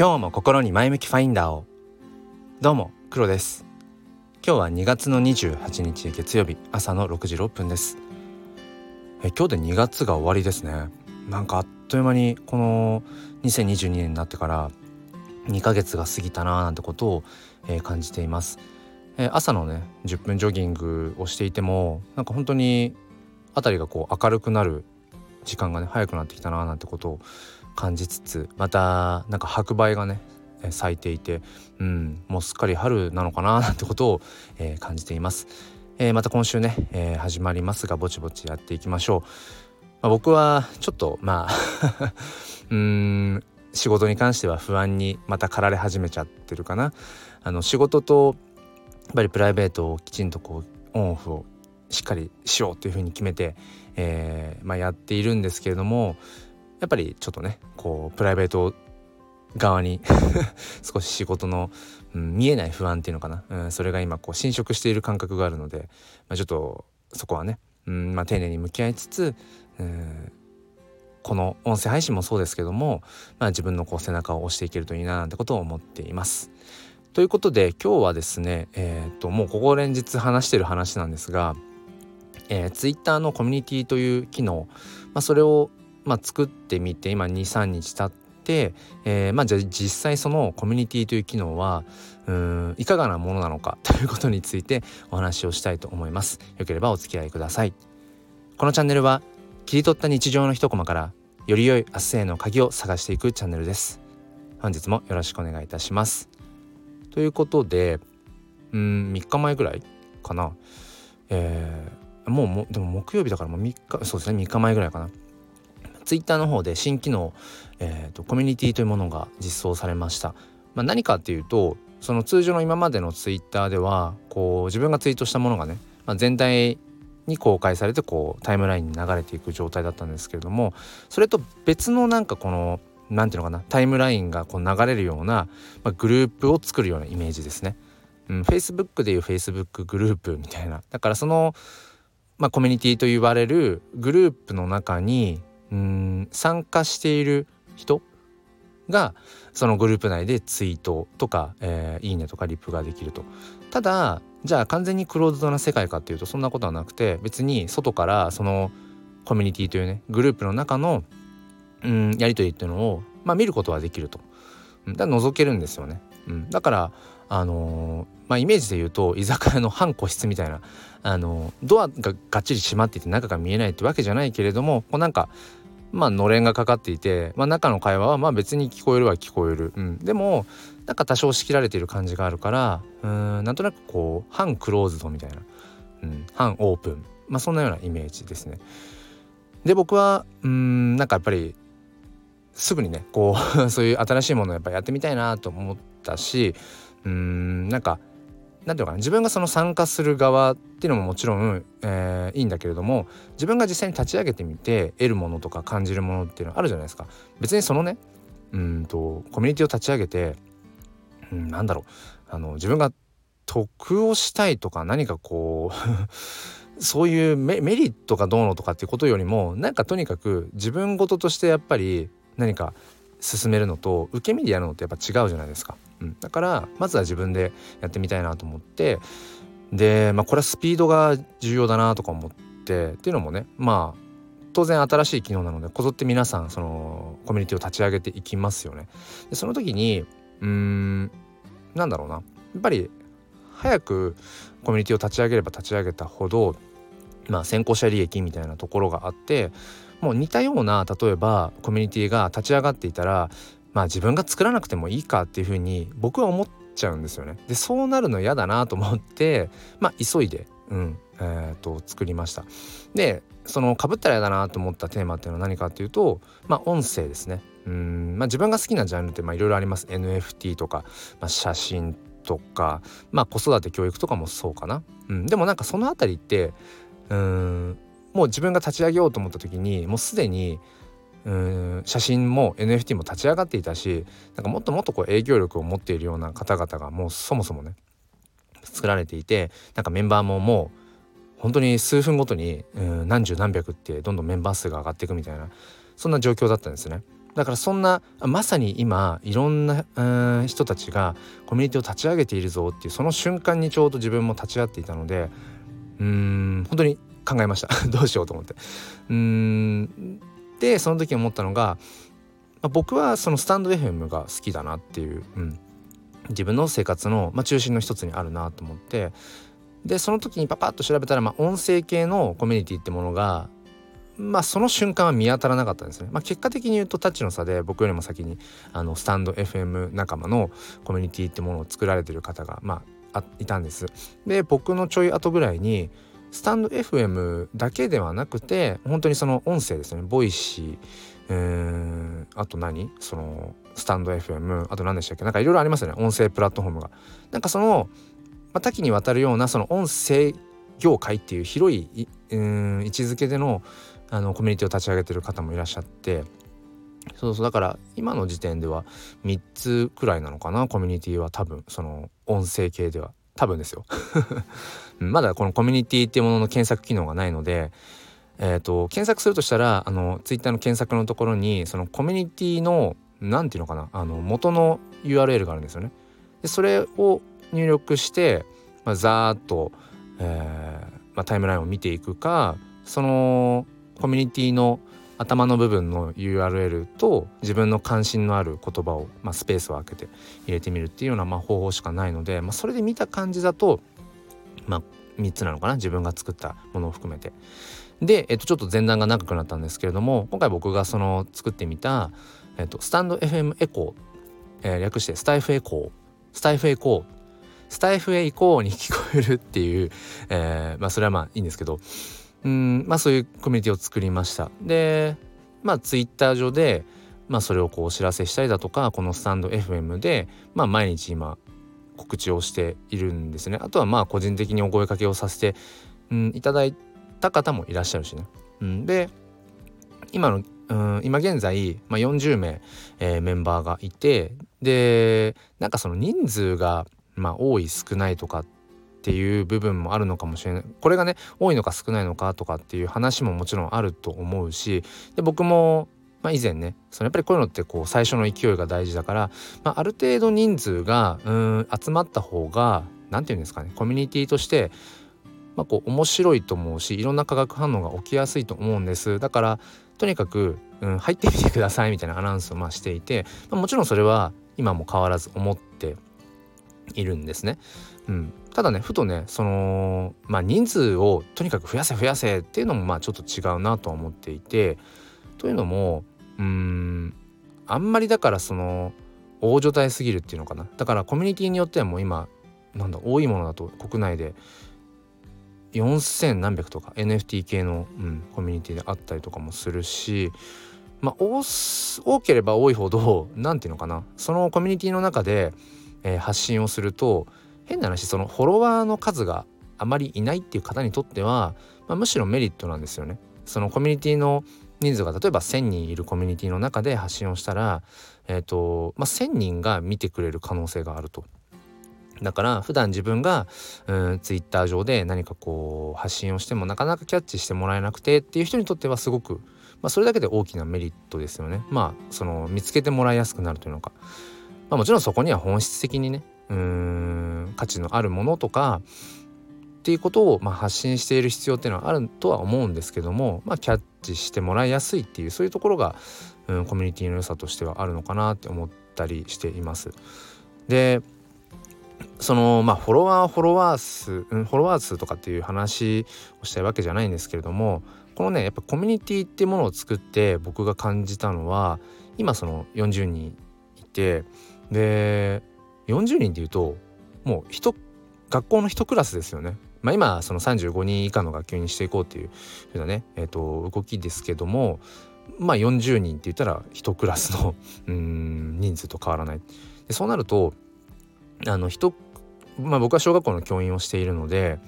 今日も心に前向きファインダーを。どうも黒です。今日は2月の28日月曜日朝の6時6分です。え今日で2月が終わりですね。なんかあっという間にこの2022年になってから2ヶ月が過ぎたなーなんてことを、えー、感じています、え、朝のね10分ジョギングをしていてもなんか本当に辺りがこう明るくなる時間がね早くなってきたなーなんてことを感じつつまたなんか白梅がね咲いていて、うん、もうすっかり春なのかななんてことを、えー、感じています、えー、また今週ね、えー、始まりますがぼちぼちやっていきましょう、まあ、僕はちょっとまあ うん仕事に関しては不安にまた駆られ始めちゃってるかな。あの仕事とやっぱりプライベートをきちんとこうオンオフをしっかりしようというふうに決めて、えーまあ、やっているんですけれどもやっぱりちょっとねこうプライベート側に 少し仕事の、うん、見えない不安っていうのかな、うん、それが今こう侵食している感覚があるので、まあ、ちょっとそこはね、うんまあ、丁寧に向き合いつつ、うん、この音声配信もそうですけども、まあ、自分のこう背中を押していけるといいななんてことを思っています。ということで今日はですね、えー、っともうここ連日話してる話なんですが、えー、Twitter のコミュニティという機能、まあ、それをまあ、作ってみて今23日経って、えー、まあ、じゃあ実際そのコミュニティという機能はうんいかがなものなのか ということについてお話をしたいと思います。よければお付き合いください。このチャンネルは切り取った日常の一コマからより良い明日への鍵を探していくチャンネルです。本日もよろしくお願いいたします。ということでうん3日前ぐらいかな。えー、もうもでも木曜日だからもう3日そうですね3日前ぐらいかなツイッターの方で新機能、えーと、コミュニティというものが実装されました。まあ、何かっていうとその通常の今までのツイッターではこう自分がツイートしたものがね、まあ、全体に公開されてこうタイムラインに流れていく状態だったんですけれどもそれと別のなんかこの何て言うのかなタイムラインがこう流れるような、まあ、グループを作るようなイメージですね。うん、Facebook でいう Facebook グループみたいなだからその、まあ、コミュニティと言われるグループの中にうん参加している人がそのグループ内でツイートとか、えー、いいねとかリプができると。ただじゃあ完全にクローズドな世界かっていうとそんなことはなくて別に外からそのコミュニティというねグループの中のうんやり取りっていうのを、まあ、見ることはできると。だから覗けるんですよね。うん、だからあのー、まあイメージで言うと居酒屋の半個室みたいなあのー、ドアががっちり閉まっていて中が見えないってわけじゃないけれどもこうなんかまあのれんがかかっていて、まあ、中の会話はまあ別に聞こえるは聞こえる、うん、でもなんか多少仕切られている感じがあるからうんなんとなくこう半クローズドみたいな、うん、半オープン、まあ、そんなようなイメージですね。で僕はうんなんかやっぱりすぐにねこう そういう新しいものをやっぱやってみたいなと思ったしうんなんか何て言うかな自分がその参加する側っていうのももちろん、えー、いいんだけれども自分が実際に立ち上げてみて得るものとか感じるものっていうのはあるじゃないですか。別にそのねうんとコミュニティを立ち上げて、うん、なんだろうあの自分が得をしたいとか何かこう そういうメリットがどうのとかっていうことよりもなんかとにかく自分事としてやっぱり何か進めるのと受け身でやるのってやっぱ違うじゃないですか。うん、だからまずは自分でやってみたいなと思ってで、まあ、これはスピードが重要だなとか思ってっていうのもねまあ当然新しい機能なのでこぞって皆さんそのコミュニティを立ち上げていきますよね。でその時にうーんなんだろうなやっぱり早くコミュニティを立ち上げれば立ち上げたほどまあ先行者利益みたいなところがあってもう似たような例えばコミュニティが立ち上がっていたらまあ自分が作らなくてもいいかっていうふうに僕は思っちゃうんですよね。でそうなるの嫌だなと思ってまあ急いで、うんえーと、作りました。でそのかぶったら嫌だなと思ったテーマっていうのは何かっていうとまあ音声ですね。うんまあ、自分が好きなジャンルっていろいろあります NFT とか、まあ、写真とか、まあ、子育て教育とかもそうかな、うん、でもなんかその辺りってうんもう自分が立ち上げようと思った時にもうすでにうん写真も NFT も立ち上がっていたしなんかもっともっとこう営業力を持っているような方々がもうそもそもね作られていてなんかメンバーももう本当に数分ごとにうん何十何百ってどんどんメンバー数が上がっていくみたいなそんな状況だったんですね。だからそんなまさに今いろんなうん人たちがコミュニティを立ち上げているぞっていうその瞬間にちょうど自分も立ち会っていたのでうん本当に考えました。どうしようと思って。うん。でその時思ったのが、まあ、僕はそのスタンド FM が好きだなっていう、うん、自分の生活の、まあ、中心の一つにあるなと思って。でその時にパパッと調べたら、まあ、音声系のコミュニティってものがまあその瞬間は見当たらなかったんですね。まあ、結果的に言うとタッチの差で僕よりも先にあのスタンド FM 仲間のコミュニティってものを作られてる方がまあいたんです。で僕のちょい後ぐらいにスタンド FM だけではなくて本当にその音声ですね。ボイシー、えー、あと何？そのスタンド FM あと何でしたっけ？なんかいろいろありますよね。音声プラットフォームが。なんかその、まあ、多岐にわたるようなその音声業界っていう広いうん位置づけでのあのコミュニティを立ち上げてる方もいらっしゃって。そうそう。だから今の時点では3つくらいなのかな？コミュニティは多分その音声系では。多分ですよ まだこのコミュニティっていうものの検索機能がないので、えーと、検索するとしたらあのツイッターの検索のところにそのコミュニティの何て言うのかなあの元の URL があるんですよね。でそれを入力して、まあ、ざーっと、えーまあ、タイムラインを見ていくかそのコミュニティの頭の部分の URL と自分の関心のある言葉を、まあ、スペースを空けて入れてみるっていうような、まあ、方法しかないので、まあ、それで見た感じだと、まあ、3つなのかな？自分が作ったものを含めて。で、えっと、ちょっと前段が長くなったんですけれども今回僕がその作ってみた、えっと、スタンド FM エコー、えー、略してスタイフエコースタイフエコースタイフへ行こうに聞こえるっていう、えー、まあそれはまあいいんですけど。うんまあそういうコミュニティを作りました。でまあツイッター上でまあそれをこうお知らせしたりだとかこのスタンド FM でまあ毎日今告知をしているんですね。あとはまあ個人的にお声かけをさせて、うん、いただいた方もいらっしゃるしね、うん、で今のうん今現在、まあ、40名、えー、メンバーがいてでなんかその人数が、まあ、多い少ないとかっっていう部分もあるのかもしれないこれがね多いのか少ないのかとかっていう話ももちろんあると思うしで僕もまあ、以前ねそのやっぱりこういうのってこう最初の勢いが大事だから、まあ、ある程度人数がうん集まった方が何て言うんですかねコミュニティとしてまあ、こう面白いと思うしいろんな化学反応が起きやすいと思うんですだからとにかく、うん、入ってみてくださいみたいなアナウンスをまあしていて、まあ、もちろんそれは今も変わらず思っているんですね。うん、ただねふとねそのまあ人数をとにかく増やせ増やせっていうのもまあちょっと違うなとは思っていてというのもうんあんまりだからその大所帯すぎるっていうのかな。だからコミュニティによってはもう今なんだ多いものだと国内で4,000何百とか NFT 系の、うん、コミュニティであったりとかもするしまあ多ければ多いほど何て言うのかな。そのコミュニティの中で、えー、発信をすると変な話そのフォロワーの数があまりいないっていう方にとっては、まあ、むしろメリットなんですよね。そのコミュニティの人数が例えば1,000人いるコミュニティの中で発信をしたら、えーとまあ、1,000人が見てくれる可能性があると。だから普段自分がうんツイッター上で何かこう発信をしてもなかなかキャッチしてもらえなくてっていう人にとってはすごく、まあ、それだけで大きなメリットですよね。まあその見つけてもらいやすくなるというのか、まあ、もちろんそこには本質的にね価値のあるものとかっていうことをまあ発信している必要っていうのはあるとは思うんですけども、まあ、キャッチしてもらいやすいっていうそういうところが、うん、コミュニティの良さとしてはあるのかなって思ったりしています。でそのまあフォロワーフォロワー数、うん、フォロワー数とかっていう話をしたいわけじゃないんですけれどもこのねやっぱコミュニティっていうものを作って僕が感じたのは今その40人いてで40人っていうともう一学校の一クラスですよね。まあ、今その35人以下の学級にしていこうっていうふうなね、えー、と動きですけどもまあ40人って言ったら一クラスの うん人数と変わらない。でそうなるとあの人まあ僕は小学校の教員をしているので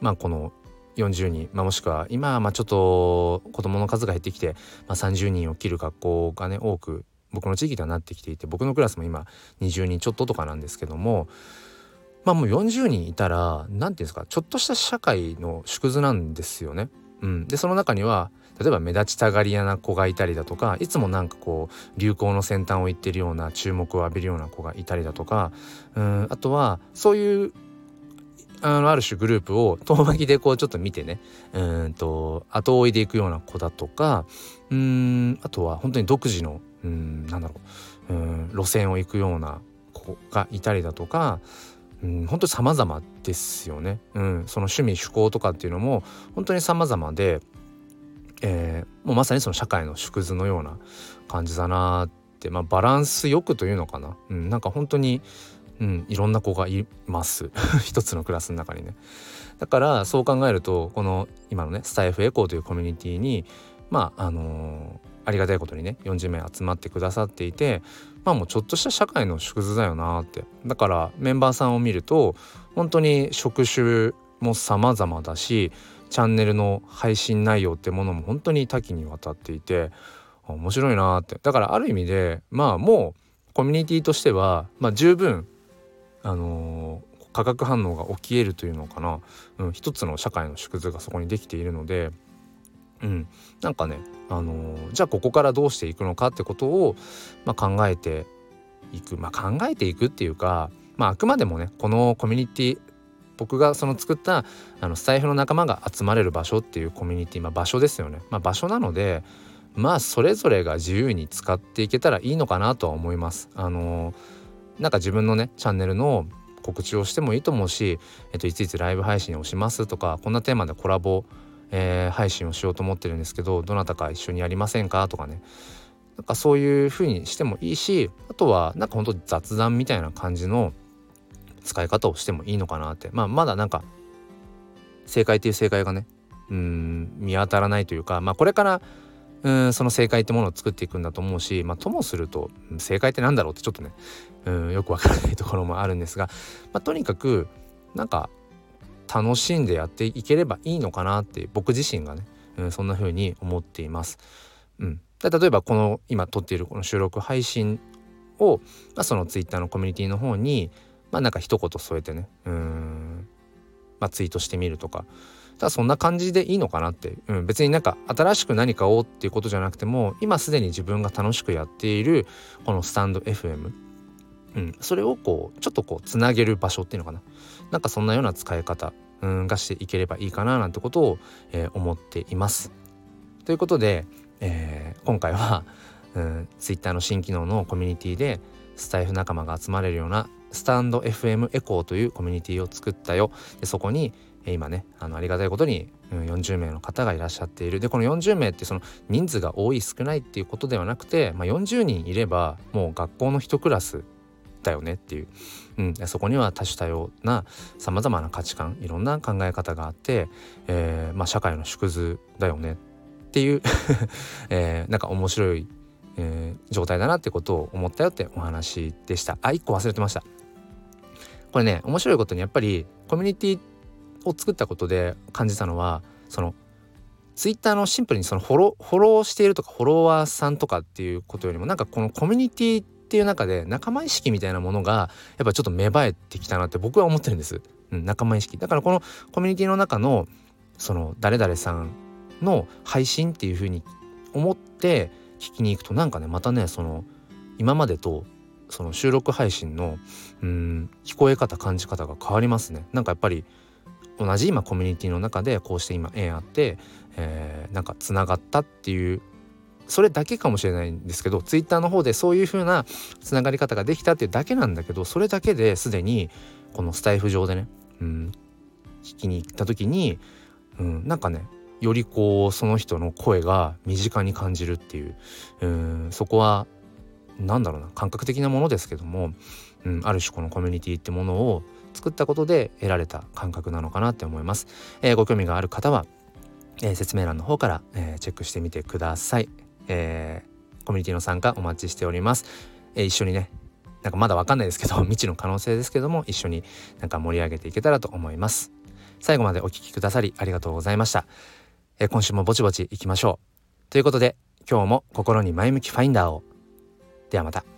まあこの40人、まあ、もしくは今はまあちょっと子どもの数が減ってきて、まあ、30人を切る学校がね多く僕の地域ではなってきていて僕のクラスも今20人ちょっととかなんですけどもまあもう40人いたら何て言うんですかちょっとした社会の縮図なんですよね。うん、でその中には例えば目立ちたがり屋な子がいたりだとかいつもなんかこう流行の先端を行ってるような注目を浴びるような子がいたりだとかうん。あとはそういうあのある種グループを遠巻きでこうちょっと見てねうんと後追いでいくような子だとかうん。あとは本当に独自のうんなんだろう。うん路線を行くような子がいたりだとかうん、本当に様々ですよね、うん、その趣味趣向とかっていうのも本当に様々で、えー、もうまさにその社会の縮図のような感じだなって、まあ、バランスよくというのかな、うん、なんか本当に、うん、いろんな子がいます。一つのクラスの中にね。だからそう考えるとこの今のねスタイフエコーというコミュニティにまああのーありがたいことにね40名集まってくださっていてまあもうちょっとした社会の縮図だよなって。だからメンバーさんを見ると本当に職種も様々だしチャンネルの配信内容ってものも本当に多岐にわたっていて面白いなって。だからある意味でまあもうコミュニティとしては、まあ、十分あのー、化学反応が起きえるというのかな、うん、一つの社会の縮図がそこにできているのでうん、なんかね、あのー、じゃあここからどうしていくのかってことを、まあ、考えていく、まあ、考えていくっていうか、まあ、あくまでもねこのコミュニティ僕がその作ったあのスタイフの仲間が集まれる場所っていうコミュニティ、まあ、場所ですよね、まあ、場所なのでまあそれぞれが自由に使っていけたらいいのかなとは思います。あのー、なんか自分のねチャンネルの告知をしてもいいと思うし、えっと、いついつライブ配信をしますとかこんなテーマでコラボえー、配信をしようと思ってるんですけどどなたか一緒にやりませんか？とかね。なんかそういう風にしてもいいしあとはなんかほんと雑談みたいな感じの使い方をしてもいいのかなって。まあまだなんか正解っていう正解がねうん見当たらないというかまあこれからうんその正解ってものを作っていくんだと思うしまあともすると正解って何だろうってちょっとねうんよくわからないところもあるんですが、まあ、とにかくなんか楽しんでやっていければいいのかなって僕自身がね、うん、そんな風に思っています。うん、例えばこの今撮っているこの収録配信を、まあ、そのツイッターのコミュニティの方にまあなんか一言添えてねうん、まあ、ツイートしてみるとか。ただそんな感じでいいのかなって、うん、別になんか新しく何かをっていうことじゃなくても今すでに自分が楽しくやっているこのスタンド FM うん、それをこうちょっとこうつなげる場所っていうのかな。なんかそんなような使い方、うん、がしていければいいかななんてことを、えー、思っています。ということで、えー、今回は、うん、Twitter の新機能のコミュニティでスタイフ仲間が集まれるようなスタンド FM エコーというコミュニティを作ったよでそこに今ねあのありがたいことに40名の方がいらっしゃっているでこの40名ってその人数が多い少ないっていうことではなくて、まあ、40人いればもう学校の1クラスだよねっていう、うん、そこには多種多様なさまざまな価値観いろんな考え方があって、えーまあ、社会の縮図だよねっていう えー、なんか面白い、えー、状態だなってことを思ったよってお話でした。あ一個忘れてました。これね面白いことにやっぱりコミュニティを作ったことで感じたのはそのツイッターのシンプルにそのフォローフォローしているとかフォロワーさんとかっていうことよりもなんかこのコミュニティっていう中で仲間意識みたいなものがやっぱちょっと芽生えてきたなって僕は思ってるんです。うん、仲間意識だからこのコミュニティの中のその誰々さんの配信っていう風に思って聞きに行くとなんかねまたねその今までとその収録配信のうん聞こえ方感じ方が変わりますね。なんかやっぱり同じ今コミュニティの中でこうして今縁あって、えー、なんかつながったっていうそれだけかもしれないんですけどツイッターの方でそういう風なつながり方ができたっていうだけなんだけどそれだけですでにこのスタイフ上でね、うん、聞きに行った時に、うん、なんかねよりこうその人の声が身近に感じるっていう、うん、そこは何だろうな感覚的なものですけども、うん、ある種このコミュニティってものを作ったことで得られた感覚なのかなって思います。えー、ご興味がある方は、えー、説明欄の方から、えー、チェックしてみてください。えー、コミュニティの参加お待ちしております。えー、一緒にねなんかまだわかんないですけど 未知の可能性ですけども一緒になんか盛り上げていけたらと思います。最後までお聴きくださりありがとうございました。えー、今週もぼちぼちいきましょう。ということで今日も心に前向きファインダーを。ではまた。